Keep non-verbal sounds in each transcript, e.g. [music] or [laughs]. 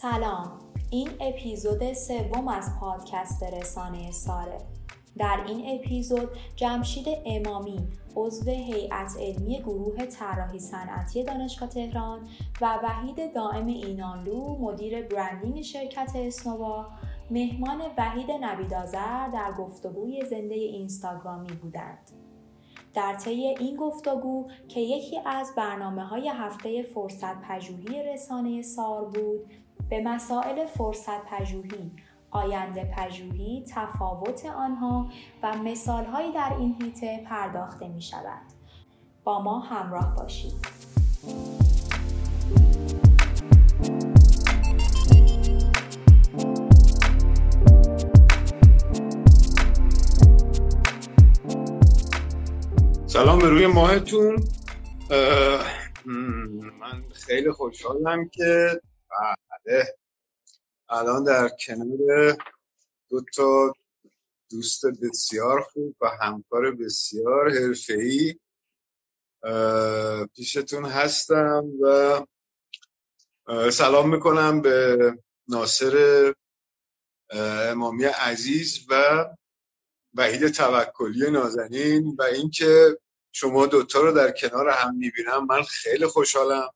سلام این اپیزود سوم از پادکست رسانه ساره در این اپیزود جمشید امامی عضو هیئت علمی گروه طراحی صنعتی دانشگاه تهران و وحید دائم اینانلو مدیر برندینگ شرکت اسنووا مهمان وحید نبیدازر در گفتگوی زنده اینستاگرامی بودند. در طی این گفتگو که یکی از برنامه های هفته فرصت پژوهی رسانه سار بود به مسائل فرصت پژوهی آینده پژوهی تفاوت آنها و مثالهایی در این هیته پرداخته می شود. با ما همراه باشید. سلام به روی ماهتون من خیلی خوشحالم که بله الان در کنار دو تا دوست بسیار خوب و همکار بسیار حرفه‌ای پیشتون هستم و سلام می‌کنم به ناصر امامی عزیز و وحید توکلی نازنین و اینکه شما دوتا رو در کنار هم می‌بینم من خیلی خوشحالم.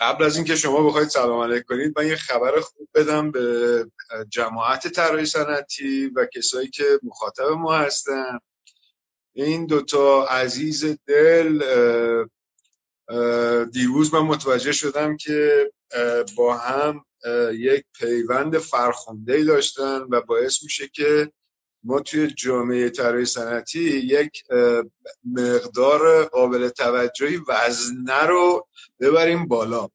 قبل از اینکه شما بخواید سلام علیک کنید من یه خبر خوب بدم به جماعت طراحی صنعتی و کسایی که مخاطب ما هستن. این دوتا عزیز دل دیروز من متوجه شدم که با هم یک پیوند فرخونده داشتن و باعث میشه که ما توی جامعه طراحی صنعتی یک مقدار قابل توجهی وزنه رو ببریم بالا.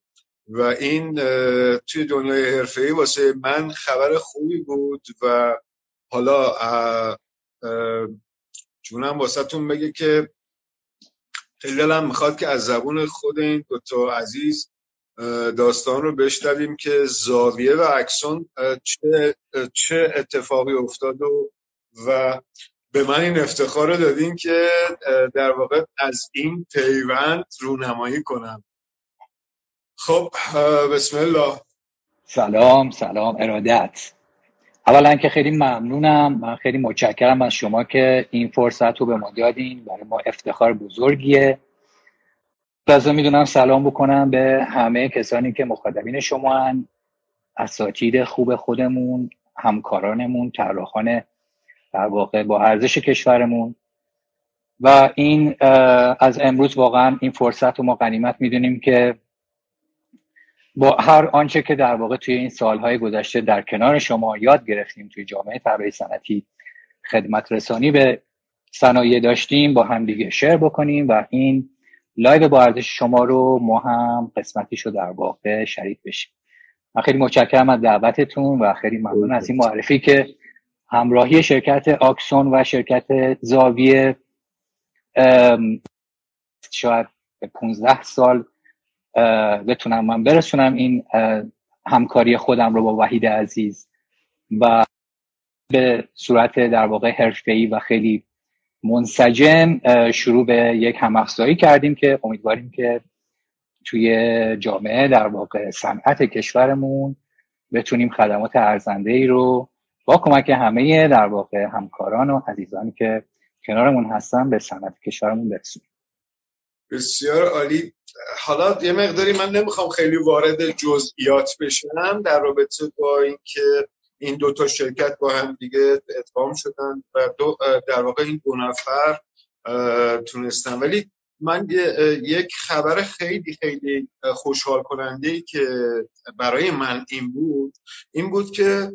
و این توی دنیای حرفه‌ای واسه من خبر خوبی بود و حالا جونم واسهتون بگه که خیلی دلم می‌خواد که از زبون خود این دوتا عزیز داستان رو بشنویم که زاویه و اکسون چه, چه اتفاقی افتاد و و به من این افتخار رو دادین که در واقع از این پیوند رونمایی کنم. خب بسم الله. سلام سلام ارادت. اولا که خیلی ممنونم من خیلی متشکرم از شما که این فرصت رو به ما دادین. برای ما افتخار بزرگیه. لازم می‌دونم سلام بکنم به همه کسانی که مخاطبین شما هن. اساتید خوب خودمون همکارانمون طراحان در واقع با ارزش کشورمون. و این از امروز واقعا این فرصت رو ما غنیمت می‌دونیم که با هر آنچه که در واقع توی این سالهای گذشته در کنار شما یاد گرفتیم توی جامعه طراحی صنعتی خدمت رسانی به صنایع داشتیم با هم دیگه share بکنیم و این live و با ارزش شما رو ما هم قسمتیش رو در واقع شریک بشیم. من خیلی متشکرم از دعوتتون و خیلی ممنون از این معرفی که همراهی شرکت آکسون و شرکت زاویه شاید به 15 سال بتونم من برسونم این همکاری خودم رو با وحید عزیز و به صورت در واقع حرفه‌ای و خیلی منسجم شروع به یک همافزایی کردیم که امیدواریم که توی جامعه در واقع صنعت کشورمون بتونیم خدمات ارزنده ای رو با کمک همه در واقع همکاران و عزیزانی که کنارمون هستن به صنعت کشورمون برسونیم. بسیار عالی. حالا یه مقداری من نمی‌خوام خیلی وارد جزئیات بشم در رابطه با اینکه این دو تا شرکت با هم دیگه ادغام شدن و دو در واقع این دو نفر تونستن. ولی من یک خبر خیلی خیلی خوشحال کننده ای که برای من این بود این بود که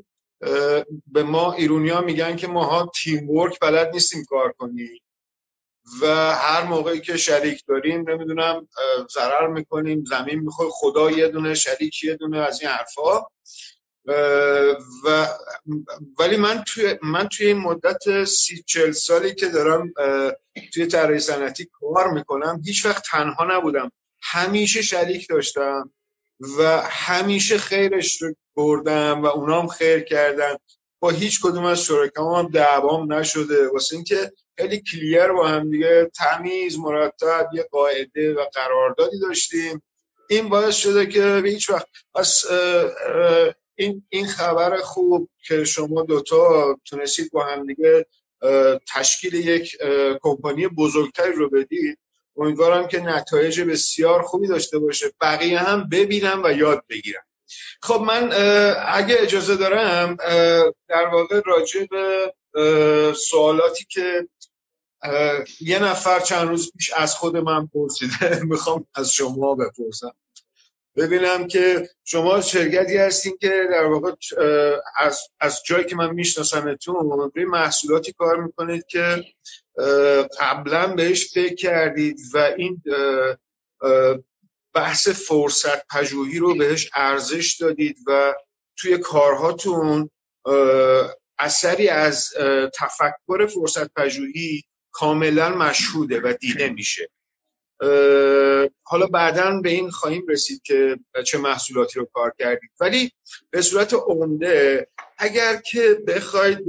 به ما ایرونیا میگن که ماها تیم ورک بلد نیستیم کار کنیم. و هر موقعی که شریک داریم نمی‌دونم ضرر می‌کنیم زمین می‌خوای خدا یه دونه شریک یه دونه از این حرفا. و ولی من توی من توی این مدت سی چل سالی که دارم توی طراحی صنعتی کار می‌کنم هیچ وقت تنها نبودم. همیشه شریک داشتم و همیشه خیرش رو بردم و اونام خیر کردن. با هیچ کدوم از شرکام هم دعوام نشده. واسه اینکه خیلی کلیر با هم دیگه. تمیز مرتب یه قاعده و قراردادی داشتیم. این باعث شده که هیچ وقت پس این این خبر خوب که شما دوتا تونستید با هم دیگه تشکیل یک کمپانی بزرگتری رو بدید. امیدوارم که نتایج بسیار خوبی داشته باشه. بقیه هم ببینم و یاد بگیرم خب من اگه اجازه دارم در واقع راجع به سوالاتی که یه نفر چند روز پیش از خود من پرسیده [laughs] می‌خوام از شما بپرسم. ببینم که شما شرکتی هستین که در واقع از, از جایی که من میشناسمتون روی محصولاتی کار می‌کنید که قبلا بهش فکر کردید و این بحث فرصت پژوهی رو بهش ارزش دادید و توی کارهاتون اثری از تفکر فرصت پژوهی کاملا مشهوده و دیده میشه. حالا بعدا به این خواهیم رسید که چه محصولاتی رو کار کردید. ولی به صورت عمده اگر که بخواید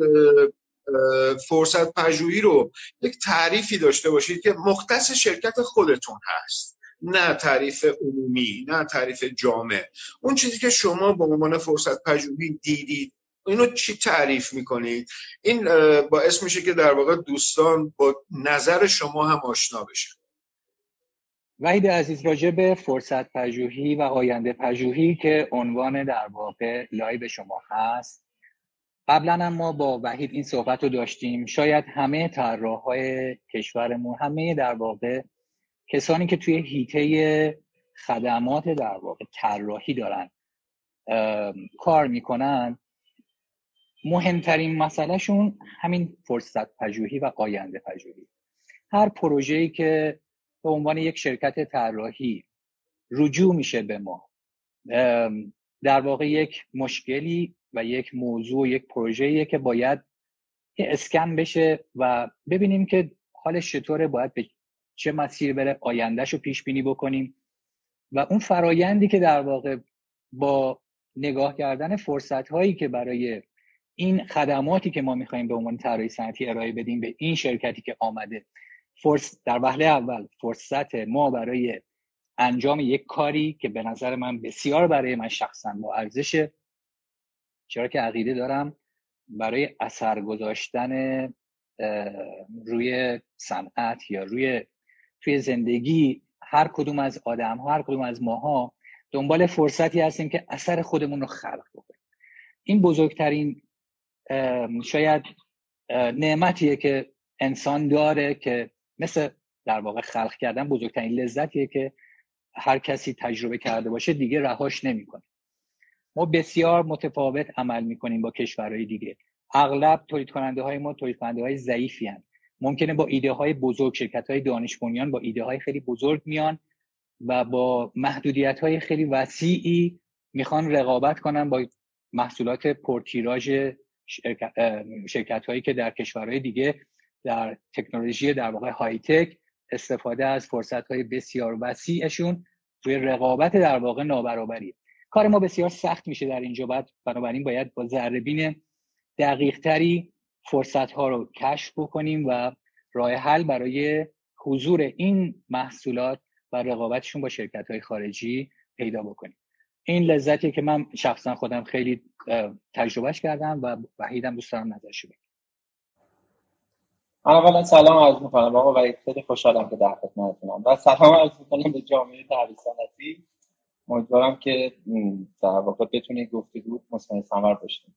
فرصت پژوهی رو یک تعریفی داشته باشید که مختص شرکت خودتون هست نه تعریف عمومی نه تعریف جامع. اون چیزی که شما به عنوان فرصت پژوهی دیدید اینو چی تعریف می‌کنید این باعث میشه که در واقع دوستان با نظر شما هم آشنا بشه وحید عزیز راجع به فرصت پژوهی و آینده پژوهی که عنوان در واقع لایو شما هست. قبلا هم ما با وحید این صحبت رو داشتیم. شاید همه طراح های کشورمون همه در واقع کسانی که توی هیته خدمات در واقع طراحی دارن کار می‌کنن مهمترین مسئلهشون همین فرصت پژوهی و آینده پژوهی هر پروژه‌ای که به عنوان یک شرکت طراحی رجوع میشه به ما در واقع یک مشکلی و یک موضوع یک پروژه‌ایه که باید اسکن بشه و ببینیم که حالش چطوره باید به چه مسیر بره آیندهش رو پیش بینی بکنیم. و اون فرایندی که در واقع با نگاه کردن فرصت هایی که برای این خدماتی که ما می‌خوایم به عنوان طراحی صنعتی ارائه بدیم به این شرکتی که آمده. فرص در وهله اول فرصت ما برای انجام یک کاری که به نظر من بسیار برای من شخصا با ارزشه چرا که عقیده دارم برای اثر گذاشتن روی صنعت یا روی توی زندگی هر کدوم از آدم ها هر کدوم از ماها دنبال فرصتی هستیم که اثر خودمون رو خلق بکنیم. این بزرگترین شاید نعمتیه که انسان داره که مثل در واقع خلق کردن بزرگترین لذتیه که هر کسی تجربه کرده باشه دیگه رهاش نمی‌کنه ما بسیار متفاوت عمل می‌کنیم با کشورهای دیگه اغلب تولید کننده های ما تولید کننده های ضعیفی هن. ممکنه با ایده های بزرگ شرکت های دانش بنیان با ایده های خیلی بزرگ میان و با محدودیت های خیلی وسیعی می‌خوان رقابت کنن با محصولات پرتیراژ شرکت, هایی که در کشورهای دیگه در تکنولوژی در واقع های تک استفاده از فرصت های بسیار وسیعشون روی رقابت در واقع نابرابری. کار ما بسیار سخت میشه در اینجا بعد بنابراین باید با ذره دقیق تری فرصت ها رو کشف بکنیم و راه حل برای حضور این محصولات و رقابتشون با شرکت های خارجی پیدا بکنیم. این لذتی که من شخصا خودم خیلی تجربهش کردم و وحیدم دوست دارم نظرشو بگم. اولا سلام عرض می‌کنم. آقا وحید خیلی خوشحالم که در خدمتتونم. و سلام عرض می‌کنم به جامعه تحویل امیدوارم که در واقع بتونید گفتگو مصمم ثمر باشیم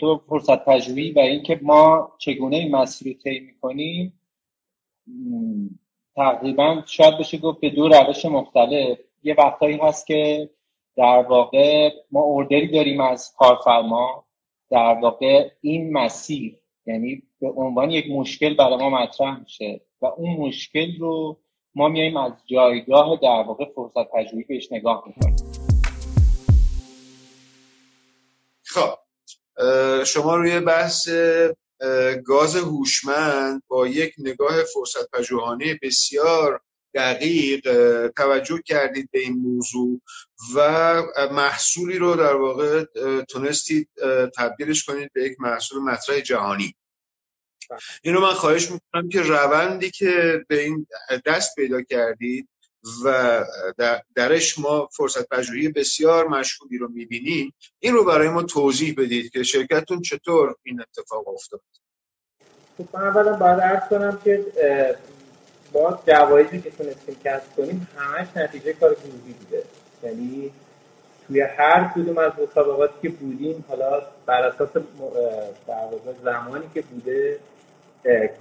تو فرصت پژوهی و اینکه ما چگونه این مسیر رو طی می‌کنیم تقریبا شاید بشه گفت به دو روش مختلف. یه وقتایی هست که در واقع ما اوردری داریم از کارفرما. در واقع این مسیر یعنی به عنوان یک مشکل برای ما مطرح میشه و اون مشکل رو ما میایم از جایگاه در واقع فرصت پژوهی بهش نگاه می‌کنیم. خب شما روی بحث گاز هوشمند با یک نگاه فرصت پژوهانه بسیار دقیق توجه کردید به این موضوع و محصولی رو در واقع تونستید تبدیلش کنید به یک محصول مطرح جهانی. اینو من خواهش می‌کنم که روندی که به این دست پیدا کردید و درش ما فرصت پژوهی بسیار مشهودی رو می‌بینیم این رو برای ما توضیح بدید که شرکتتون چطور این اتفاق افتاد. خب من اولا باید ارز کنم که با جوایزی که تونستیم کسب کنیم همش نتیجه کار گروهی بوده. یعنی توی هر کدوم از مسابقاتی که بودیم حالا بر اساس زمانی که بوده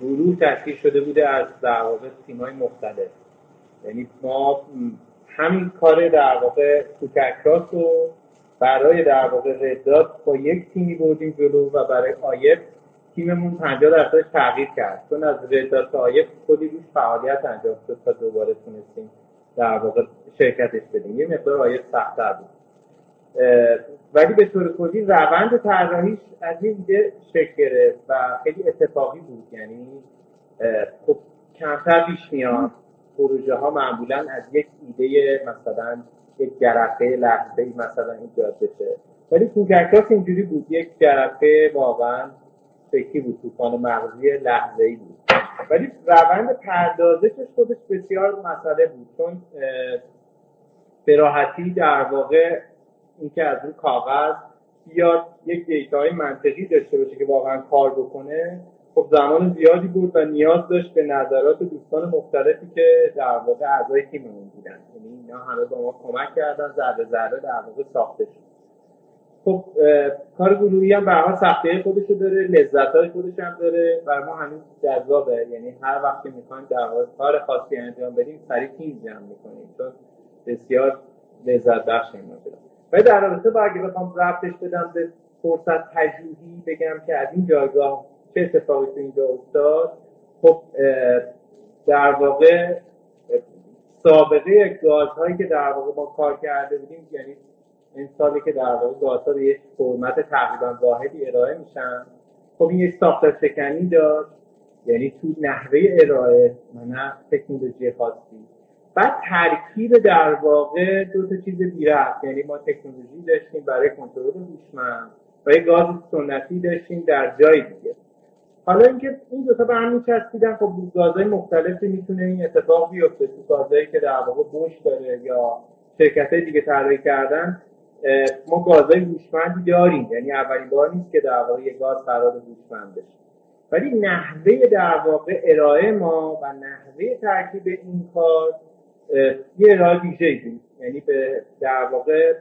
گروه تشکیل شده بوده از در واقع تیمای مختلف. یعنی ما همین کار در واقع کوچکراس رو برای در واقع رداد با یک تیمی بردیم جلو و برای آیف تیممون 50 درصدش تغییر کرد. چون از رداد تا آیف خودی روش فعالیت انجام شد تا دوباره تونستیم در واقع شرکتش بدیم. یه مقدار آیف سختتر بود. ولی به طور کلی روند طراحیش از این دیگه شکل گرفت و خیلی اتفاقی بود. یعنی خب کمتر پیش میاد. پروژه ها معمولا از یک ایده مثلا یک جرقه لحظه مثلا ایجاد بشه. ولی کوککاس اینجوری بود. یک جرقه واقعا فکری بود طوفان مغزی لحظه ای بود. ولی روند پردازشش خودش بسیار مسئله بود چون به راحتی در واقع اینکه از اون کاغذ بیاد یک دیتاهای منطقی داشته باشه که واقعا کار بکنه خب زمان زیادی بود و نیاز داشت به نظرات دوستان مختلفی که در واقع اعضای تیممون بودن. یعنی اینا همه با ما کمک کردن ذره ذره در واقع ساخته شد خب کار گروهی هم به هر سختی خودشو داره لذت های خودش هم داره و ما هنوز جذابه. یعنی هر وقت که می‌خوایم در واقع کار خاصی انجام بدیم سریع تیم جمع می‌کنیم. چون بسیار لذت بخش این و در رابطه با اگه بخوام رفتش بدم به فرصت تجربی بگم که از این جایگاه چه اتفاقی تو اینجا افتاد. خب در واقع سابقه گازهایی که در واقع ما کار کرده بودیم یعنی این سالی که در واقع گازها به یک فرمت تقریبا واحدی ارائه میشن. خب این یک ساختار شکنی داشت یعنی تو نحوه ارائه نه تکنولوژی خاصی. بعد ترکیب در واقع دو تا چیز بیره یعنی ما تکنولوژی داشتیم برای کنترل هوشمند و یک گاز سنتی داشتیم در جای دیگه. حالا اینکه این دو تا به هم میچسبیدن خب گازهای مختلفی می‌تونه این اتفاق بیفته. تو گازهایی که در واقع بوش داره یا شرکت دیگه طراحی کردن ما گازهای هوشمندی داریم. یعنی اولین بار نیست که در واقع گاز قرار هوشمند بشه. ولی نحوه در واقع ارائه ما و نحوه ترکیب این کار یه ارائه ویژه بود. یعنی به در واقع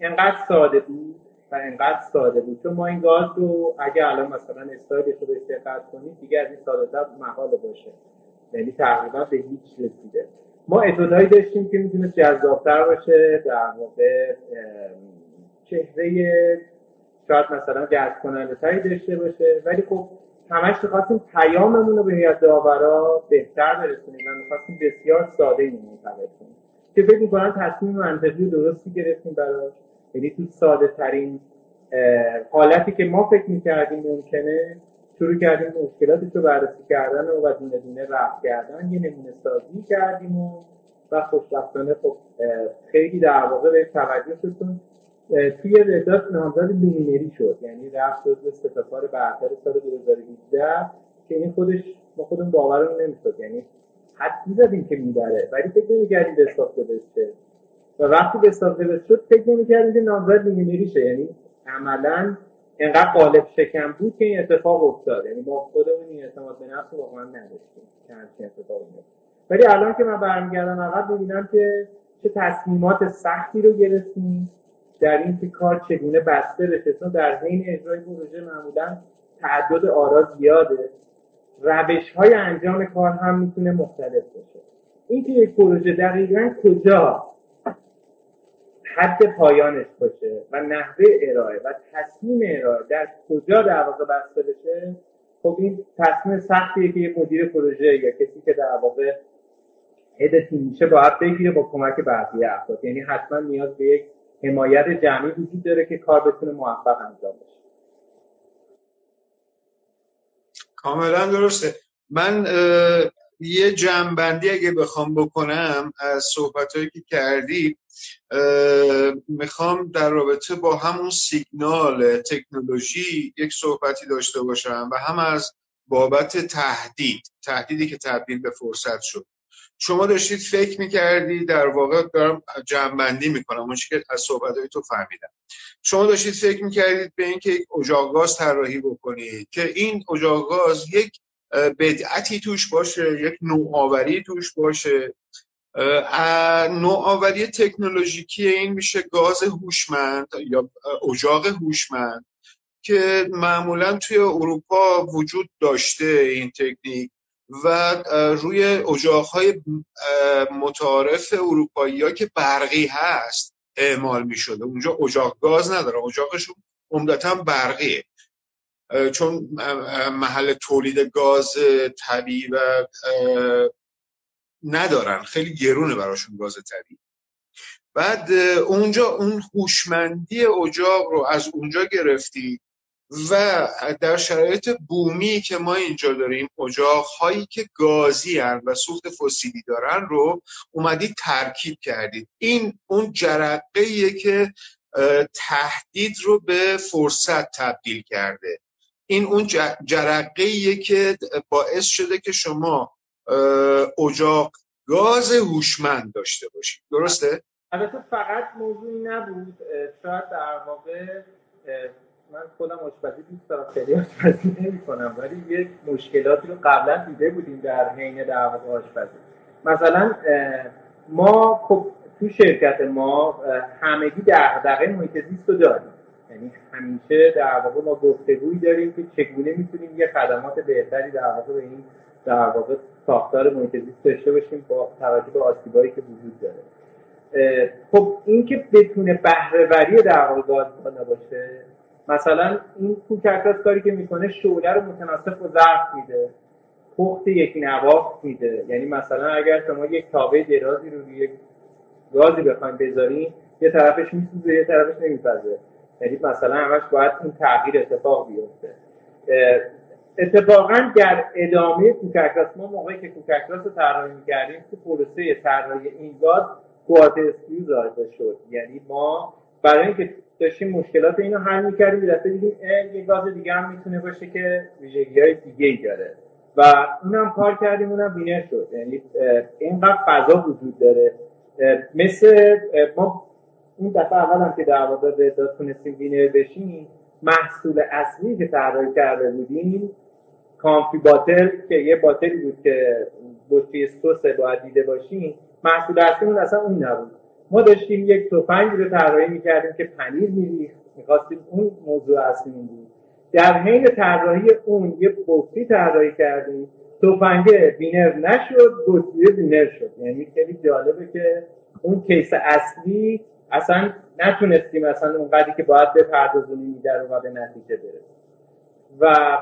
انقدر ساده بود و انقدر ساده بود. چون ما این گاز رو اگه الان مثلا استایلش رو بهش دقت کنید دیگه از این ساده تر محال باشه. یعنی تقریبا به هیچ رسیده. ما اتودهایی داشتیم که می‌تونست جذابتر باشه در واقع چهره شاید مثلا جذب کننده تری داشته باشه. ولی خب همش می‌خواستیم پیاممون رو به هیئت داورا بهتر برسونیم و می‌خواستیم بسیار ساده این منتقل کنیم. که فکر می‌کنم تصمیم منطقی و درستی گرفتیم براش. یعنی تو ساده ترین حالتی که ما فکر می‌کردیم ممکنه شروع کردیم مشکلاتش رو بررسی کردن و دونه دونه رفت کردن یه نمونه سازی کردیم و و خوشبختانه خب خیلی در واقع به توجه شدتون توی رداد نامزد لومینری شد یعنی رفت شد به ستافار برتر سال 2018 که این خودش ما خودمون باورمون نمی‌شد یعنی حدس می‌زدیم که می‌بره ولی فکر نمی‌کردیم best of best بشه. و وقتی best of best شد فکر نمی‌کردیم که نامزد luminary شه یعنی عملا انقدر قالب شکن بود که این اتفاق افتاد. یعنی ما خودمون این اعتماد به نفس واقعا نداشتیم که همچین اتفاقی ولی الان که من برمیگردم عقب می‌بینم که چه تصمیمات سختی رو گرفتیم در این که کار چگونه بسته بشه. در حین اجرای پروژه معمولا تعدد آرا زیاده. روش های انجام کار هم می‌تونه مختلف باشه. این که یک پروژه دقیقا کجا حد پایانش باشه و نحوه ارائه و تصمیم ارائه در کجا در واقع بسته بشه خب این تصمیم سختیه که یک مدیر پروژه یا کسی که در واقع هد تیم میشه باید بگیره با کمک بقیه افراد. یعنی حتما نیاز به یک حمایت جمعی وجود داره که کار بتونه موفق انجام بشه. کاملا درسته. من یه جمعبندی اگه بخوام بکنم از صحبت هایی که کردی می‌خوام در رابطه با همون سیگنال تکنولوژی یک صحبتی داشته باشم و هم از بابت تهدید تهدیدی که تبدیل به فرصت شد. شما داشتید فکر می‌کردی در واقع دارم جمعبندی می‌کنم اون که از صحبت تو فهمیدم. شما داشتید فکر می‌کردید به اینکه یک اجاق گاز طراحی بکنید که این اجاق گاز یک بدعتی توش باشه یک نوآوری توش باشه. نوآوری تکنولوژیکی این میشه گاز هوشمند یا اجاق هوشمند که معمولا توی اروپا وجود داشته این تکنیک و روی اجاقهای متعارف اروپایی ها که برقی هست اعمال می شده اونجا اجاق گاز نداره. اجاقشون عمدتا برقیه. چون محل تولید گاز طبیعی و ندارن. خیلی گرونه براشون گاز طبیعی. بعد اونجا اون هوشمندی اجاق رو از اونجا گرفتی و در شرایط بومی که ما اینجا داریم اجاق هایی که گازی هن و سوخت فسیلی دارن رو اومدید ترکیب کردید این اون جرقه که تهدید رو به فرصت تبدیل کرده. این اون جرقه که باعث شده که شما اجاق گاز هوشمند داشته باشید. درسته؟ البته فقط موضوعی نبود. شاید در واقع من خودم آشپزی دوست دارم خیلی آشپزی نمی کنم ولی یک مشکلاتی رو قبلا دیده بودیم در حین در واقع آشپزی. مثلا ما خب تو شرکت ما همگی دغدغه محیط زیست رو داریم. یعنی همیشه در واقع ما گفتگویی داریم که چگونه می‌تونیم یه خدمات بهتری در واقع به این در واقع ساختار محیط زیست داشته باشیم با توجه به آسیبایی که وجود داره. خب این که بتونه بهرهوری در واقع گاز باشه مثلا این Cooker Cross کاری که می‌کنه شعله رو متناسب با ظرف میده پخت یکنواخت میده. یعنی مثلا اگر شما یک تابه درازی رو روی گازی بخواید بذارین یه طرفش میسوزه یه طرفش نمیپزه. یعنی مثلا همش باید این تغییر اتفاق بیفته. اتفاقا در ادامه Cooker Cross ما موقعی که Cooker Cross رو طراحی می‌کردیم تو پروسه طراحی این گاز کوارت اسکیو شد. یعنی ما برای اینکه داشتیم مشکلات اینو حل می‌کردیم دفعه دیدیم یه گاز دیگه هم می‌تونه باشه که ویژگی های دیگه ای داره. و اونم کار کردیم اونم winner شد. یعنی اینقدر فضا وجود داره. مثل ما این دفعه اول هم که در واقع به تونستیم winner بشیم محصول اصلی که طراحی کرده بودیم Comfy Bottle که یه bottle ی بود که بطری سوسه باید دیده باشیم محصول اصلیمون اصلا اون نبود. ما داشتیم یک تفنگ رو طراحی می‌کردیم که پنیر میریخت می‌خواستیم اون موضوع اصلیمون بود در حین طراحی اون یه بطری طراحی کردیم تفنگه winner نشد بطری winner شد. یعنی خیلی جالبه که اون case اصلی اصلا نتونستیم اصلا اونقدری که باید بپردازونیم در و به نتیجه برسیم. و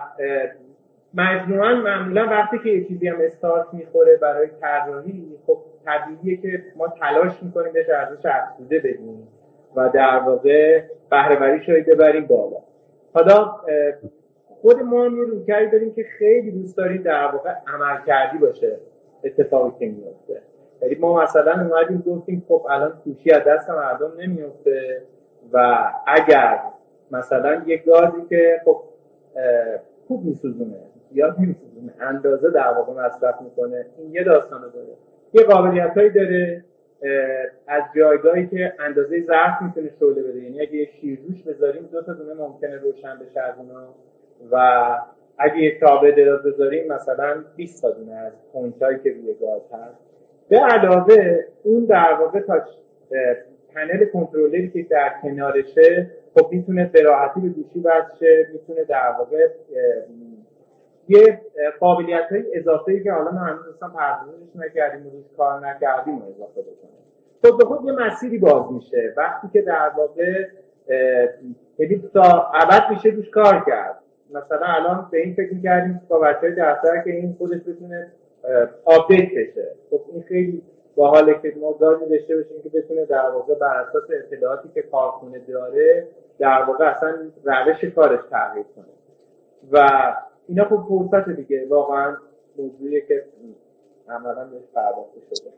مجموعا معمولا وقتی که یه چیزی هم استارت می‌خوره برای طراحی خب طبیعیه که ما تلاش می‌کنیم بهش ارزش افزوده بدیم و در واقع بهرهوریش رو ببریم بالا. حالا خود ما هم یه داریم که خیلی دوست داریم در واقع عمل کردی باشه اتفاقی که میفته یعنی ما مثلا اومدیم گفتیم خب الان کوشی از دست مردم نمیفته و اگر مثلا یه گازی که خب خوب میسوزونه یا نمیسوزونه اندازه در واقع مصرف می‌کنه این یه داستان داره. یه قابلیت هایی داره از جایگاهی که اندازه ظرف می‌تونه شعله بده. یعنی اگه یه شیردوش بذاریم دو تا دونه ممکنه روشن بشه از و اگه یک تابه دراز بذاریم مثلا 20 تا دونه از پوینتایی که روی گاز هست. به علاوه اون در واقع تا پنل کنترلری که در کنارشه خب می‌تونه به راحتی به گوشی وصل می‌تونه در واقع یه قابلیت های اضافه که حالا ما هنوز اصلا پردازش نکردیم و کار نکردیم اضافه بکنیم. خود به خود یه مسیری باز میشه. وقتی که در واقع یعنی تا ابد میشه روش کار کرد. مثلا الان به این فکر می‌کردیم با بچه های که این خودش بتونه update بشه. خب این خیلی با حاله که ما گازی داشته باشیم که بتونه در واقع بر اساس اطلاعاتی که کارخونه داره در واقع اصلا روش کارش تغییر کنه. و اینا خب فرصت دیگه. واقعا موضوعی که عملا بهش پرداخته شده.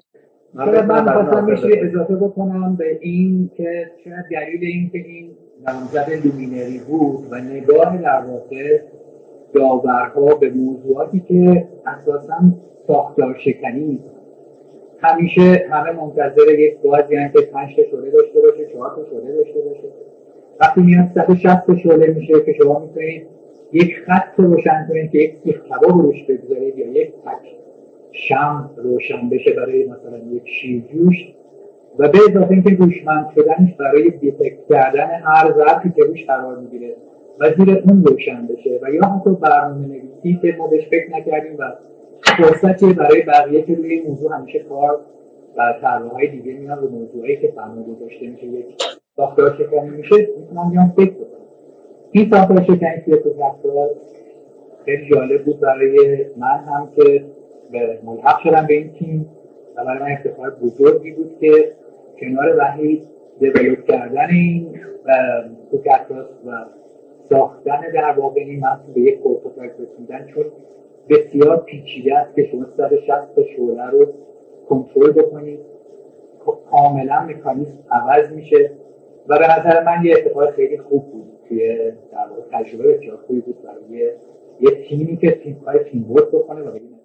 من من میشه اضافه بکنم به این که شاید دلیل این که این نامزد luminary بود و نگاه در واقع داورها به موضوعاتی که اساسا ساختار شکنی همیشه همه منتظر یک گازی یعنی که پنج تا شعله داشته باشه چهار تا شعله داشته باشه. وقتی میاد 160 تا شعله میشه که شما می‌تونید یک خط روشن کنید که یک سیخ کباب روش بگذارید یا یک تک شعله روشن بشه برای مثلا یک شیرجوش و به اضافه اینکه هوشمند شدنش برای detect کردن هر ظرفی که روش قرار می‌گیره. و زیر اون روشن بشه و یا حتی برنامه نویسی که ما بهش فکر نکردیم و فرصتی برای بقیه که روی موضوع همیشه کار و طرحهای دیگه میان رو موضوعی که فرمان گذاشته میشه یک ساختار شکنی میشه می‌تونم بیان فکر بکنم این ساختار شکنی توی تو خیلی جالب بود برای من هم که ملحق شدم به این تیم و برای من افتخار بزرگی بود که کنار وحید develop کردن این کوکتراس و ساختن در واقع این محصول به یک prototype رسیدن چون بسیار پیچیده است که شما 160 تا شعله رو کنترل بکنید. کاملا مکانیزم عوض میشه و به نظر من یه اتفاق خیلی خوب بود توی در واقع تجربه بسیار خوبی بود برای یه تیمی که تیم های تیم بکنه و این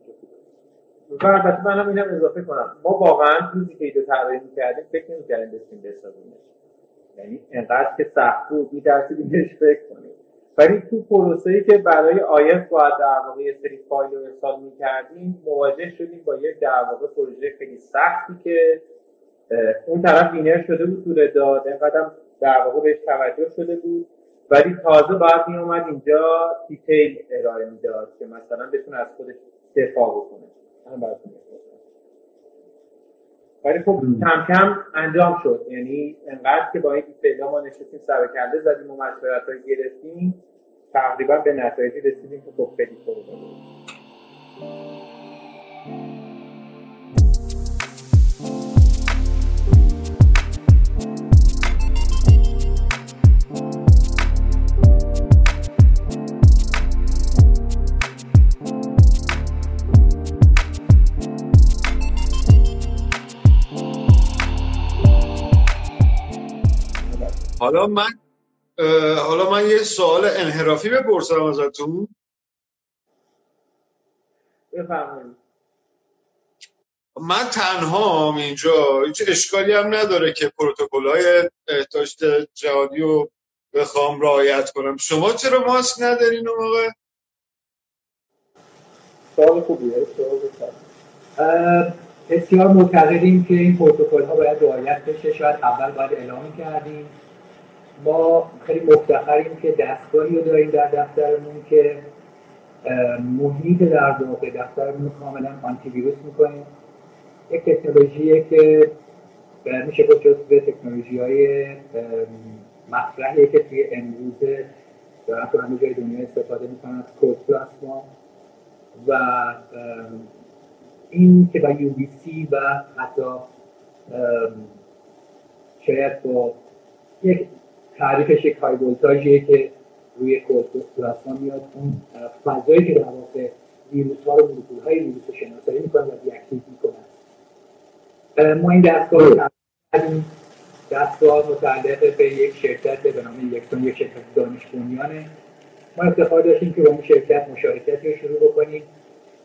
و البته منم اینم اضافه کنم. ما واقعا روزی که ایده طراحی می‌کردیم فکر نمی‌کردیم بشینیم بسازیمش یعنی انقدر که سخت بود میترسیدیم بهش فکر کنیم. ولی تو پروسه‌ای که برای iF باید در واقع یه سری فایل رو ارسال می‌کردیم مواجه شدیم با یه در واقع پروژه خیلی سختی که اون طرف winner شده بود تو Red Dot اینقدر در واقع بهش توجه شده بود. ولی تازه باید میومد اینجا detail ارائه می‌داد که مثلا بتونه از خودش دفاع بکنه. ولی خب کم کم انجام شد. یعنی انقدر که با این پیدا ما نشستیم سر کرده زدیم و مشورت گرفتیم تقریبا به نتایجی رسیدیم که خب خیلی خوب حالا من حالا من یه سوال انحرافی بپرسم ازتون. بفرمایید. من تنها اینجا هیچ اشکالی هم نداره که پروتکل های احتاج جهادی رو بخوام رعایت کنم. شما چرا ماسک ندارین اون موقع؟ سوال خوبیه بسیار معتقدیم که این پروتکل ها باید رعایت بشه. شاید اول باید اعلام کردیم. ما خیلی مفتخریم که دستگاهی رو داریم در دفترمون که محیط در واقع دفترمون کاملا آنتی ویروس می‌کنیم. یک تکنولوژیه که میشه گفت به تکنولوژی های مطرحیه که توی امروز دارن تو همه جای دنیا استفاده می‌کنن از کود پلاسما و این که با یو سی و حتی شاید با یک تعریفش یک های ولتاژیه که روی پلاسما میاد. اون فضایی که در واقع ویروس ها رو مولکول های ویروس شناسایی می‌کنن و دیاکتیو می‌کنن ما این دستگاه رو دستگاه متعلق به یک شرکت به نام یکسون یک شرکت دانش بنیانه. ما افتخار داشتیم که با اون شرکت مشارکتی رو شروع بکنیم.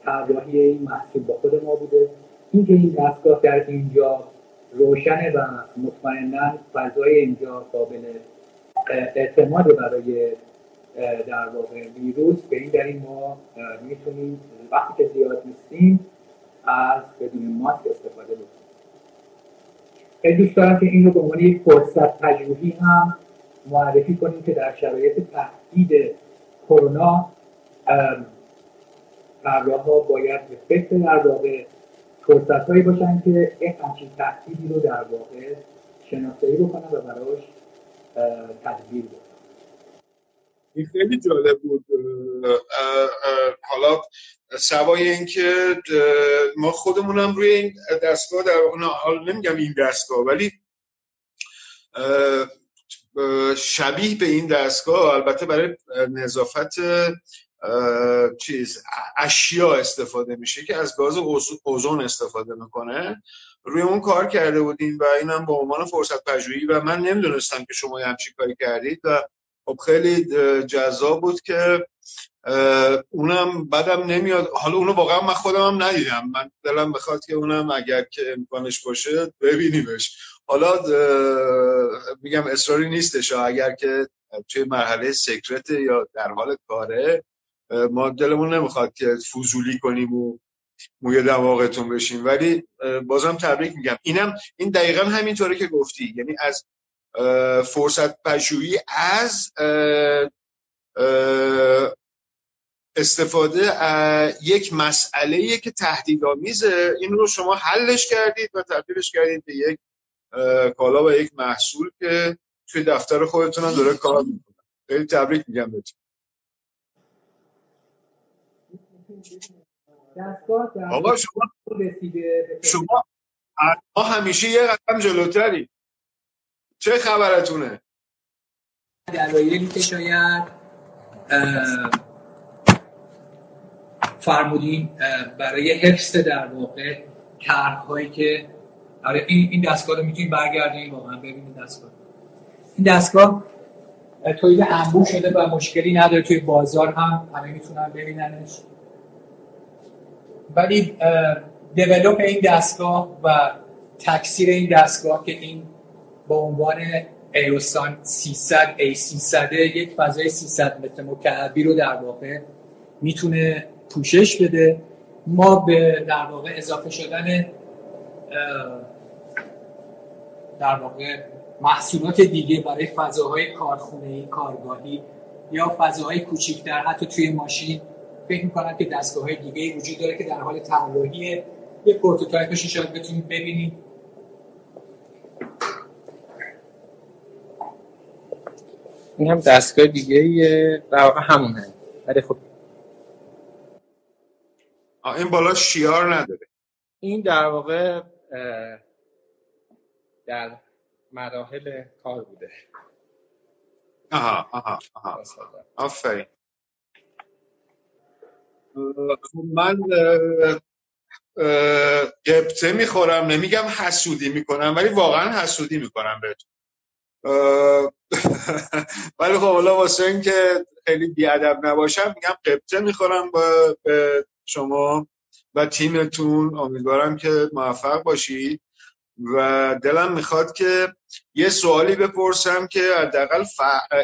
طراحی این محصول با خود ما بوده. اینکه این دستگاه در اینجا روشنه و مطمئنا فضای اینجا قابل اعتماد برای در واقع ویروس به این دلیل ما می‌تونیم وقتی که زیاد نیستیم از بدون ماسک استفاده بکنیم. خیلی دوست دارم که این رو به عنوان یک فرصت تجربی هم معرفی کنیم که در شرایط تهدید کرونا طراح ها باید به فکر در واقع فرصت باشن که یک همچین تهدیدی رو در واقع شناسایی بکنن و براش تدبیر بکنن این خیلی جالب بود. حالا سوای اینکه ما خودمونم روی این دستگاه در حالا نمیگم این دستگاه ولی شبیه به این دستگاه البته برای نظافت چیز اشیا استفاده میشه که از گاز اوزون استفاده می‌کنه. روی اون کار کرده بودیم و اینم به عنوان فرصت پژوهی و من نمی‌دونستم که شما همچین کاری کردید و خب خیلی جذاب بود که اونم بعدم نمیاد. حالا اونو واقعا من خودم هم ندیدم. من دلم بخواد که اونم اگر که امکانش باشه ببینیمش. حالا میگم اصراری نیستش. اگر که توی مرحله سکرت یا در حال کاره ما دلمون نمی‌خواد که فضولی کنیم و موی دماغتون بشیم ولی بازم تبریک میگم. اینم این دقیقا همینطوره که گفتی. یعنی از فرصت پژوهی از استفاده یک مسئله که تهدیدآمیزه این رو شما حلش کردید و تبدیلش کردید به یک کالا و یک محصول که توی دفتر خودتون هم داره کار می‌کنه. خیلی تبریک میگم بهتون. آقا شما شما ما همیشه یه قدم جلوتری. چه خبرتونه؟ دلایلی که شاید فرمودین برای حفظ در واقع طرحهایی که آره این این دستگاه رو می‌تونید برگردید واقعا ببینید دستگاه. این دستگاه تولید انبوه شده و مشکلی نداره توی بازار هم همه می‌تونن ببیننش. ولی دیولوپ این دستگاه و تکثیر این دستگاه که این با عنوان ایروسان 300 A300 یک فضای 300 متر مکعبی رو در واقع می‌تونه پوشش بده. ما به در واقع اضافه شدن در واقع محصولات دیگه برای فضاهای کارخونه کارگاهی یا فضاهای کوچیکتر حتی توی ماشین فکر می‌کنم که دستگاه های دیگه وجود داره که در حال طراحی یه پروتوتایپش شاید بتونید ببینید این هم دستگاه دیگه در واقع همونه. ولی خب این بالا شیار نداره. این در واقع در مراحل کار بوده. آها آها آها. آفرین. من قبطه می‌خورم نمیگم حسودی می‌کنم ولی واقعا حسودی می‌کنم بهتون. [laughs] ولی خب حالا واسه اینکه خیلی بیادب نباشم میگم قبطه می‌خورم به شما و تیمتون. امیدوارم که موفق باشید و دلم می‌خواد که یه سوالی بپرسم که حداقل ف...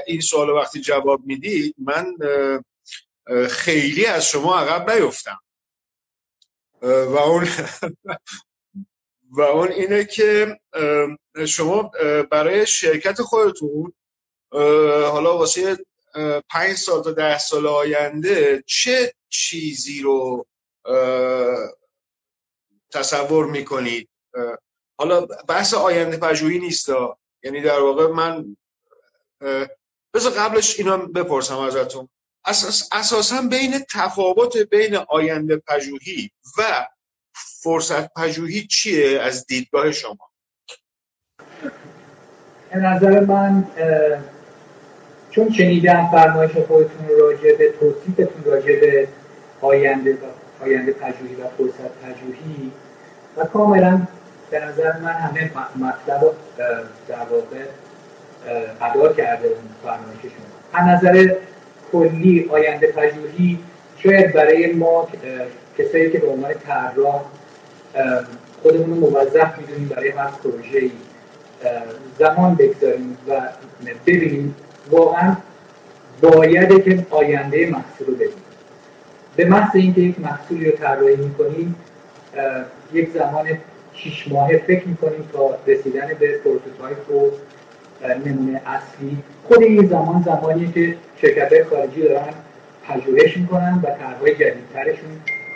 این سوال وقتی جواب می‌دید من خیلی از شما عقب نیفتم. و اون و اون اینه که شما برای شرکت خودتون حالا واسه پنج سال تا ده سال آینده چه چیزی رو تصور می‌کنید؟ حالا بحث آینده پژوهی نیست یعنی در واقع من بذار قبلش اینا بپرسم ازتون. اساس اساسا بین تفاوت بین آینده پژوهی و فرصت پژوهی چیه از دیدگاه شما؟ به نظر من چون شنیدم فرمایش خودتون راجع به توصیفتون راجع به آینده آینده پژوهی و فرصت پژوهی و کاملا به نظر من همه مطلب در واقع ادا کرده فرمایش شما. از نظر کلی آینده پژوهی شاید برای ما کسایی که به عنوان طراح خودمون رو موظف می‌دونیم برای هر پروژه زمان بگذاریم و ببینیم واقعا بایده که آینده محصول رو ببینیم به محض اینکه یک محصولی رو طراحی می‌کنیم یک زمان شیش ماهه فکر می‌کنیم تا رسیدن به prototype و نمونه اصلی خود این زمان زمانیه که شرکت خارجی دارن پژوهش می‌کنن و طرحهای جدیدترشون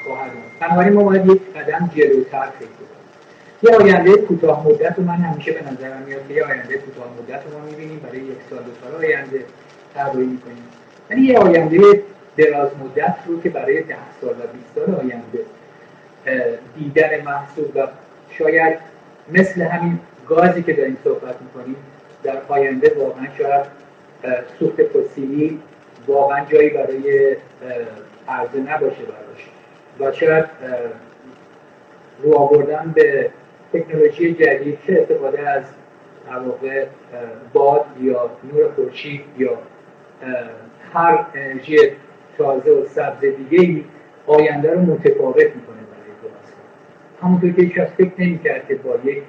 خواهد بود بنابراین ما باید یک قدم جلوتر فکر کنیم یه آینده کوتاه مدت رو من همیشه به نظرم میاد که یه آینده کوتاه مدت رو ما می‌بینیم برای یک سال دو سال آینده طراحی می‌کنیم. ولی یه آینده دراز مدت رو که برای ده سال و 20 سال آینده دیدن محصول و شاید مثل همین گازی که داریم صحبت می‌کنیم در آینده واقعا شاید سوخت فسیلی واقعا جایی برای عرضه نباشه براش. و شاید رو آوردن به تکنولوژی جدید چه استفاده از واقع باد یا نور خورشید یا هر انرژی تازه و سبز دیگه ای آینده رو متفاوت می‌کنه برای داستان همونطور که هیچ فکر نمی‌کرد که با یک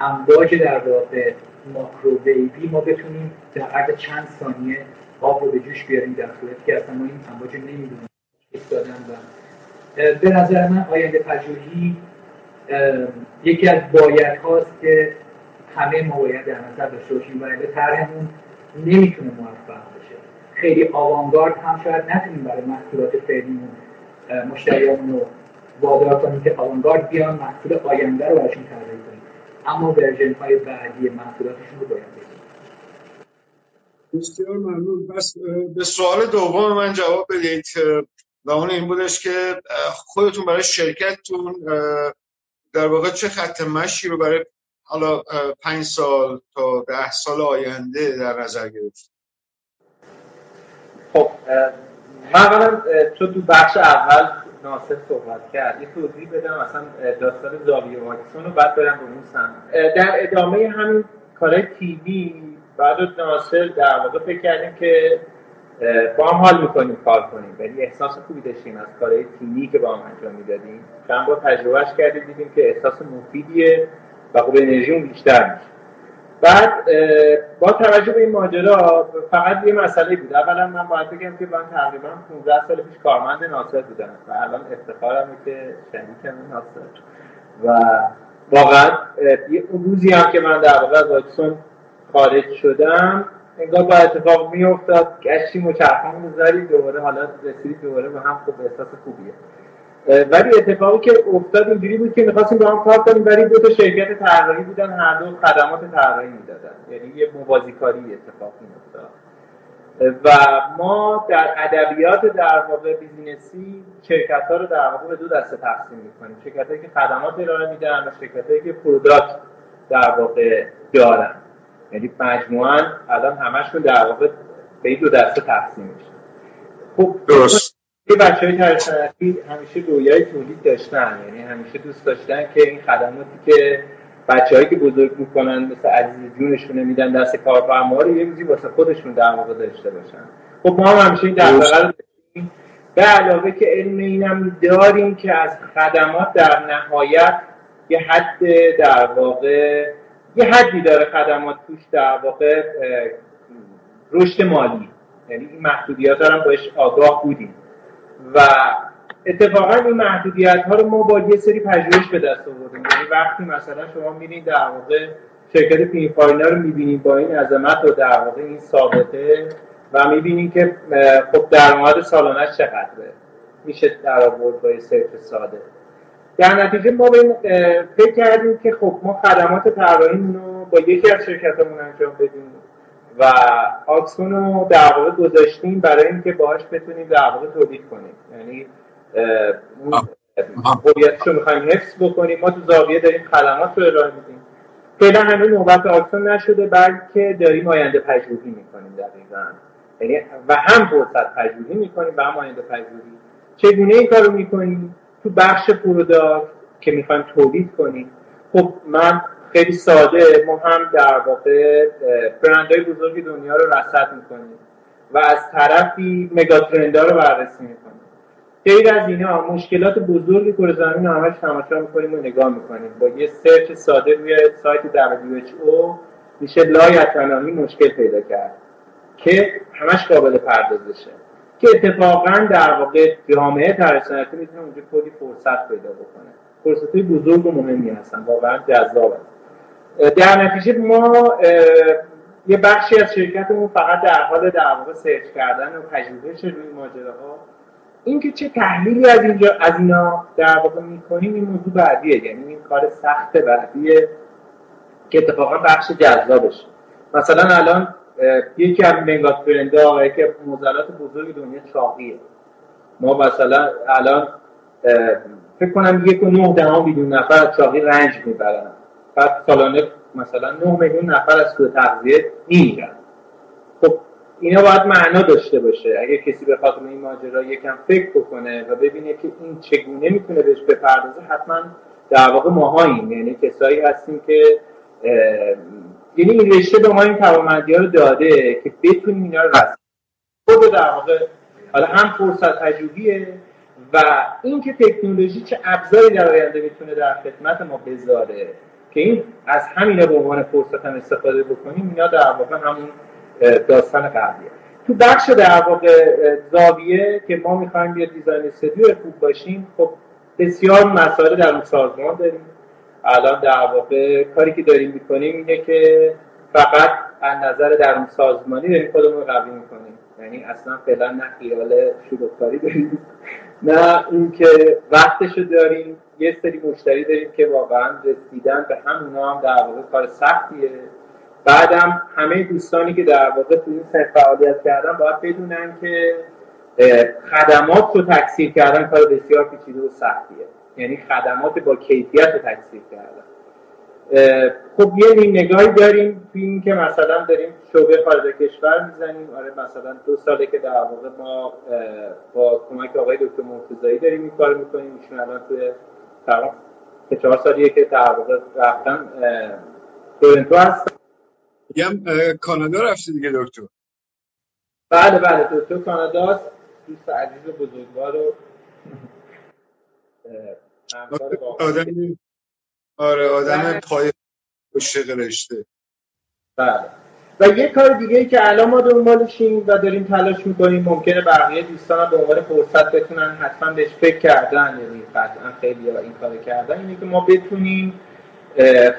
امواج در واقع ماکرو بیبی ما بتونیم در عرض چند ثانیه آب رو به جوش بیاریم در صورتی که اصلا ما این امواج نمی‌دونیم دادن و به نظر من آینده پژوهی یکی از باید هاست که همه ما باید در نظر داشته باشیم و طرحمون نمی‌تونه موفق بشه خیلی آوانگارد هم شاید نتونیم برای محصولات فعلیمون مشتریامون رو وادار کنیم که آوانگارد بیان محصول آینده رو براشون طراحی کنیم. اما ورژن های بعدی محصولاتشون رو باید بگیم بسیار ممنون. بس به سوال دوم من جواب بدید و اون این بودش که خودتون برای شرکتتون در واقع چه خط مشی رو برای حالا پنج سال تا ده سال آینده در نظر گرفت خب من تو تو بخش اول ناصر صحبت کرد. یه توضیح بدم اصلا داستان زاویه واکسون رو بعد برم به اون در ادامه همین کارهای تیوی بعد ناصر در واقع فکر کردیم که با هم حال می‌کنیم کار کنیم. ولی احساس خوبی داشتیم از کارهای تیمی که با هم انجام می‌دادیم. چند بار تجربهش کردیم دیدیم که احساس مفیدیه و خب انرژی بیشتر میشه. بعد با توجه به این ماجرا فقط یه مسئله بود. اولا من باید بگم که من تقریبا 15 سال پیش کارمند ناصر بودم و الان افتخارمه که شریکم ناصر. و واقعا یه روزی هم که من در واقع از واکسون خارج شدم انگار با اتفاق می افتاد گشتی مچرخان می‌ذاری دوباره حالا رسیدی دوباره به هم خوب احساس خوبیه. ولی اتفاقی که افتاد اینجوری بود که می‌خواستیم با هم کار کنیم ولی دو تا شرکت طراحی بودن هر دو خدمات طراحی می‌دادن. یعنی یه موازیکاری اتفاق میافتاد. و ما در ادبیات در واقع business ی شرکت ها رو در واقع به دو دسته تقسیم می‌کنیم. شرکت هایی که خدمات ارائه میدن و شرکت هایی که product در واقع دارن. یعنی مجموعا الان همشون در واقع به این دو دسته تقسیم میشه. خب درست. یه بچه های صنعتی همیشه رویای تولید داشتن یعنی همیشه دوست داشتن که این خدماتی که بچههایی که بزرگ می‌کنن مثل عزیز جونشون میدن دست کارفرما رو یه روزی واسه خودشون در واقع داشته باشن. خب ما هم همیشه این در به علاوه که علم اینم داریم که از خدمات در نهایت یه حد در واقع یه حدی داره خدمات توش در واقع رشد مالی. یعنی این محدودیت هم باش آگاه بودیم. و اتفاقا این محدودیت ها رو ما با یه سری پژوهش به دست آوردیم. یعنی وقتی مثلا شما میرین در واقع شرکت فاینا رو می‌بینید با این عظمت و در واقع این ثابته و می‌بینید که خب درآمد سالانش چقدره. میشه در آورد با سرچ ساده. در نتیجه ما به فکر کردیم که خب ما خدمات طراحیمون رو با یکی از شرکتمون انجام بدیم. و آکسون رو در واقع گذاشتیم برای اینکه باهاش بتونیم در واقع تولید کنیم. یعنی هویتش رو می‌خوایم حفظ بکنیم. ما تو زاویه داریم خدمات رو ارائه میدیم. فعلا هنوز نوبت آکسون نشده بلکه داریم آینده پژوهی می‌کنیم دقیقا. یعنی و هم فرصت پژوهی می‌کنیم و هم آینده پژوهی. چگونه این کار رو می‌کنیم؟ تو بخش پروداکت که می‌خوایم تولید کنیم. خب من خیلی ساده. ما هم در واقع برندهای بزرگی دنیا رو رصد می‌کنیم و از طرفی مگاترندها رو بررسی می‌کنیم. غیر از اینا مشکلات بزرگی کره زمین رو همش تماشا می‌کنیم و نگاه می‌کنیم. با یه سرچ ساده روی سایت WHO میشه لای اتنامی مشکل پیدا کرد که همش قابل پردازشه. که اتفاقا در واقع جامعه ترسنتی می‌تونه اونجا کلی فرصت پیدا بکنه. فرصت بزرگ و مهمی هستن. واقعا جذاب در نتیجه ما یه بخشی از شرکتمون فقط در حال در واقع سرچ کردن و پژوهش روی ماجراها. اینکه چه تحلیلی از اینجا از اینا در واقع می‌کنیم این موضوع بعدیه. یعنی این کار سخت بعدیه که اتفاقا بخش جذابش مثلا الان یکی از منگات فرندا که موزلات بزرگ دنیا چاقیه. ما مثلا الان فکر کنم یک و نه دهم میلیون نفر از چاقی رنج می‌برن. بعد سالانه مثلا 9 میلیون نفر از سوء تغذیه میمیرن. خب اینا باید معنا داشته باشه. اگه کسی به خاطر این ماجرا یکم فکر بکنه و ببینه که این چگونه می‌تونه بهش بپردازه حتما در واقع ماهاییم. یعنی کسایی هستیم که یعنی این رشته به ما این توانمندی رو داده که بتونیم اینا رو رسیم خود در واقع حالا هم فرصت تجربیه و اینکه تکنولوژی چه ابزاری در آینده می‌تونه در خدمت ما بذاره. که این از همینه به عنوان فرصت هم استفاده بکنیم اینا در واقع همون داستان قبلیه. تو بخش در واقع زاویه که ما می‌خوایم یه دیزاین استودیو خوب باشیم خب بسیار مسائل در اون سازمان داریم. الان در واقع کاری که داریم می‌کنیم اینه که فقط از نظر در اون سازمانی داریم خودمون قوی می‌کنیم. یعنی اصلا فعلا نه خیال شروع داریم نه اینکه وقتشو داریم. یه سری مشتری داریم که واقعا رسیدن به همونا هم در واقع کار سختیه. بعدم همه دوستانی که در واقع تو این سر فعالیت کردن باید بدونن که خدمات رو تکثیر کردن کار بسیار پیچیده و سختیه. یعنی خدمات با کیفیت رو تکثیر کردن. خب یه نیم نگاهی داریم تو این که مثلا داریم شعبه خارج کشور می‌زنیم. آره مثلا دو ساله که در واقع ما با کمک آقای دکتر مرتضایی داریم این کار می‌کنیم. ایشون الان توی که چهار سالیه که واقع رفتن تورنتو هستن میگم کانادا رفتی دیگه دکتر؟ بله بله دکتر کانادا است دوست عزیز و بزرگوار و آدم آره آدم بله. پای عشق رشته. بله. و یه کار دیگه ای که الان ما دنبالشیم و داریم تلاش می‌کنیم ممکنه بقیه دوستان به عنوان فرصت بتونن حتما بهش فکر کردن یعنی قطعا خیلی این کار کردن اینه که ما بتونیم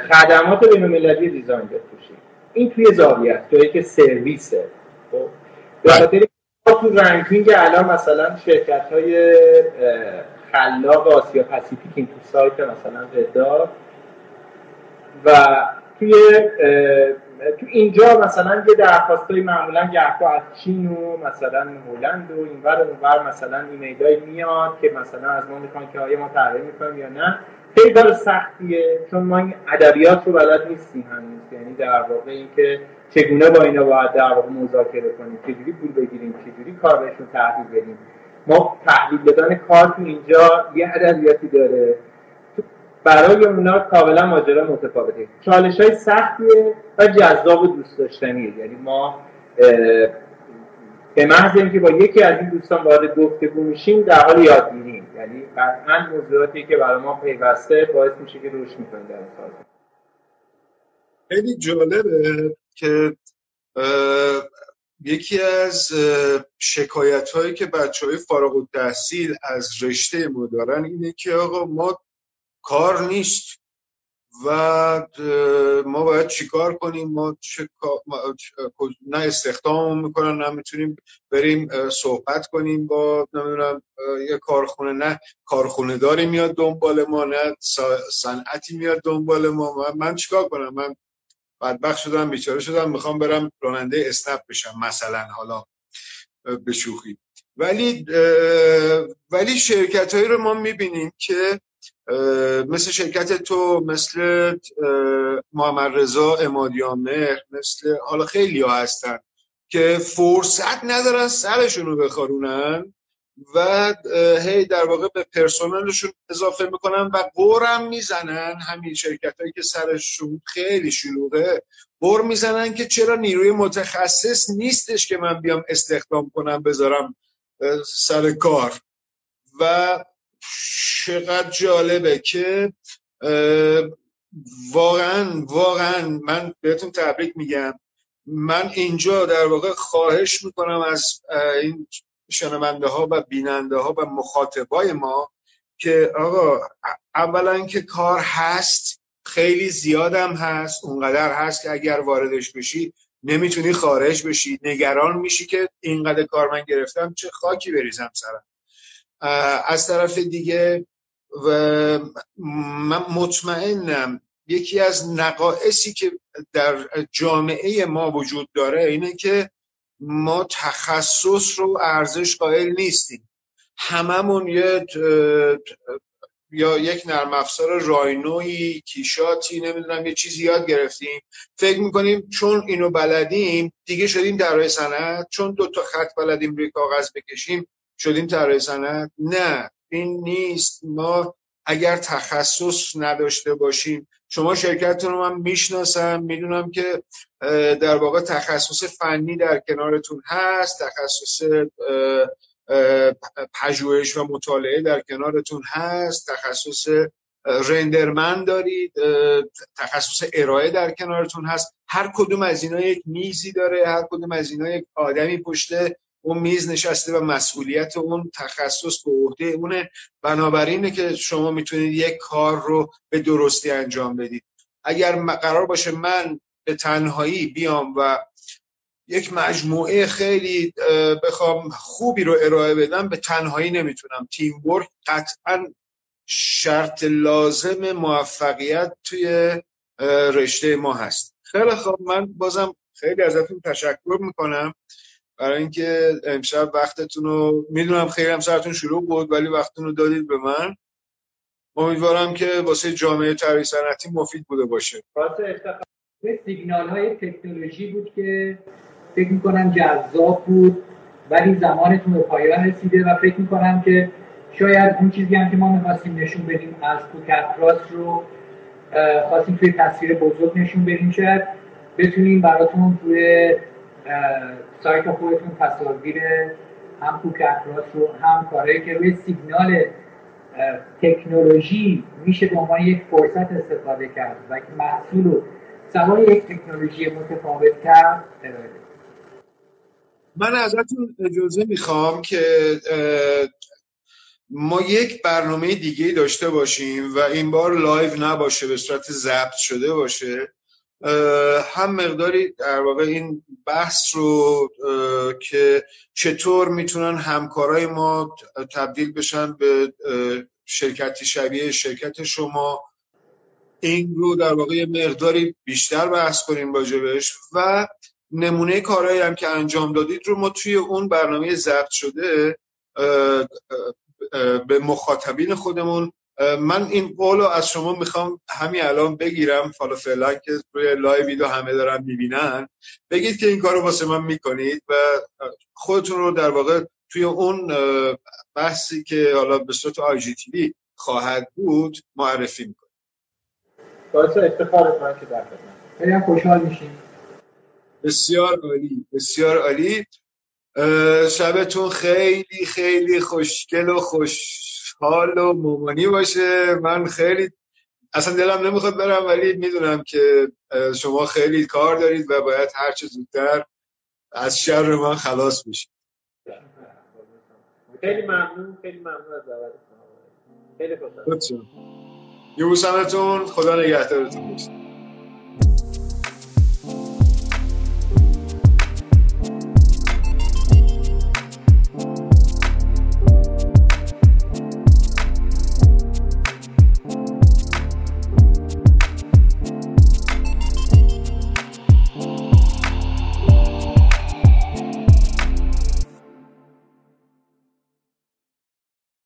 خدمات بین المللی دیزاین بفروشیم. این توی زاویه است جایی که سرویسه. خب به تو رنکینگ الان مثلا شرکت های خلاق Asia Pacific این تو سایت مثلا Red Dot و توی تو اینجا مثلا یه درخواستای معمولا گهگاه از چین و مثلا هلند و اینور اونور مثلا ایمیلای میاد که مثلا از ما می‌خوان که آیا ما طراحی می‌کنیم یا نه. خیلی کار سختیه چون ما این ادبیات رو بلد نیستیم هنوز. یعنی در واقع اینکه چگونه با اینا باید در واقع مذاکره کنیم چجوری پول بگیریم چجوری کار بهشون تحویل بدیم. ما تحویل دادن کار تو اینجا یه ادبیاتی داره. برای اونا کاملا ماجرا متفاوته. چالش های سختیه و جذاب و دوست داشتنیه. یعنی ما به محض اینکه با یکی از این دوستان وارد گفتگو میشیم در حال یادگیریم یعنی قطعا موضوعاتی که برای ما پیوسته باعث میشه که روش می‌کنیم در سال. خیلی جالبه که یکی از شکایت هایی که بچه های فارغ التحصیل از رشته ما دارن اینه که آقا ما کار نیست و ما باید چیکار کنیم؟ ما چه نه استخدام می‌کنن نه می‌تونیم بریم صحبت کنیم با نمی‌دونم یه کارخونه نه کارخونه داری میاد دنبال ما نه صنعتی میاد دنبال ما. من چیکار کنم؟ من بدبخت شدم بیچاره شدم می‌خوام برم راننده اسنپ بشم مثلا حالا به شوخی. ولی ولی شرکت هایی رو ما می‌بینیم که مثل شرکت تو مثل محمد رضا امادیامر مثل حالا خیلی ها هستن که فرصت ندارن سرشون رو بخارونن و هی در واقع به پرسنلشون اضافه می‌کنن و قورم می‌زنن. همین شرکت هایی که سرشون خیلی شلوغه قور می‌زنن که چرا نیروی متخصص نیستش که من بیام استخدام کنم بذارم سر کار. و چقدر جالبه که واقعا واقعا من بهتون تبریک میگم. من اینجا در واقع خواهش می‌کنم از این شنونده ها و بیننده ها و مخاطبای ما که آقا اولا که کار هست خیلی زیادم هست اونقدر هست که اگر واردش بشی نمی‌تونی خارج بشی نگران میشی که اینقدر کار من گرفتم چه خاکی بریزم سرم. از طرف دیگه و من مطمئنم یکی از نقائصی که در جامعه ما وجود داره اینه که ما تخصص رو ارزش قائل نیستیم. هممون یه یا یک نرم افزار راینوی کیشاتی نمی‌دونم یه چیزی یاد گرفتیم. فکر می‌کنیم چون اینو بلدیم دیگه شدیم در صنعت چون دو تا خط بلدیم روی کاغذ بکشیم شدیم طراح صنعت؟ نه این نیست. ما اگر تخصص نداشته باشیم شما شرکتتون رو من می‌شناسم می‌دونم که در واقع تخصص فنی در کنارتون هست تخصص پژوهش و مطالعه در کنارتون هست تخصص رندرمن دارید تخصص ارائه در کنارتون هست. هر کدوم از اینا یک میزی داره هر کدوم از اینا یک آدمی پشته اون میز نشسته و مسئولیت اون تخصص به عهده اونه. بنابراینه که شما می‌تونید یک کار رو به درستی انجام بدید. اگر قرار باشه من به تنهایی بیام و یک مجموعه خیلی بخوام خوبی رو ارائه بدم به تنهایی نمی‌تونم. تیم ورک قطعا شرط لازم موفقیت توی رشته ما هست. خیلی خوب. من بازم خیلی ازتون تشکر می‌کنم. برای اینکه امشب وقتتون رو می‌دونم خیلی هم سرتون شروع بود ولی وقتتون رو دادید به من. امیدوارم که واسه جامعه تری صنعتی مفید بوده باشه. سیگنال های تکنولوژی بود که فکر می‌کنم جذاب بود ولی زمانتون به پایان رسیده و فکر می‌کنم که شاید اون چیزی هم که ما می‌خواستیم نشون بدیم از پوکت رو خواستیم توی تصویر بزرگ نشون بدیم. شاید بتونیم براتون توی سایت خودتون تصاویر هم پوکت رو هم کارهایی که روی سیگنال تکنولوژی میشه به عنوان یک فرصت استفاده کرد و محصول رو سوای یک تکنولوژی متفاوت کرد. من ازتون اجازه می‌خوام که ما یک برنامه دیگه داشته باشیم و این بار لایو نباشه به صورت ضبط شده باشه. هم مقداری در واقع این بحث رو که چطور می‌تونن همکارای ما تبدیل بشن به شرکتی شبیه شرکت شما. این رو در واقع مقداری بیشتر بحث کنیم راجبش و نمونه کارهایی هم که انجام دادید رو ما توی اون برنامه ضبط شده به مخاطبین خودمون من این قول از شما می‌خوام همین الان بگیرم. حالا فعلا که روی live video همه دارن می‌بینن. بگید که این کار رو واسه من می‌کنید و خودتون رو در واقع توی اون بحثی که حالا به صورت IGTV خواهد بود معرفی می‌کنید. باعث افتخار من که در خیلی خوشحال میشیم. بسیار عالی بسیار عالی. شبتون خیلی خیلی خوشگل و خوشحال و مامانی باشه. من خیلی اصلا دلم نمی‌خواد برم ولی می‌دونم که شما خیلی کار دارید و باید هر چه زودتر از شر من خلاص بشید. خیلی ممنون خیلی ممنون از دعوتتون خیلی خوشحال یه خدا نگهدارتون باشه.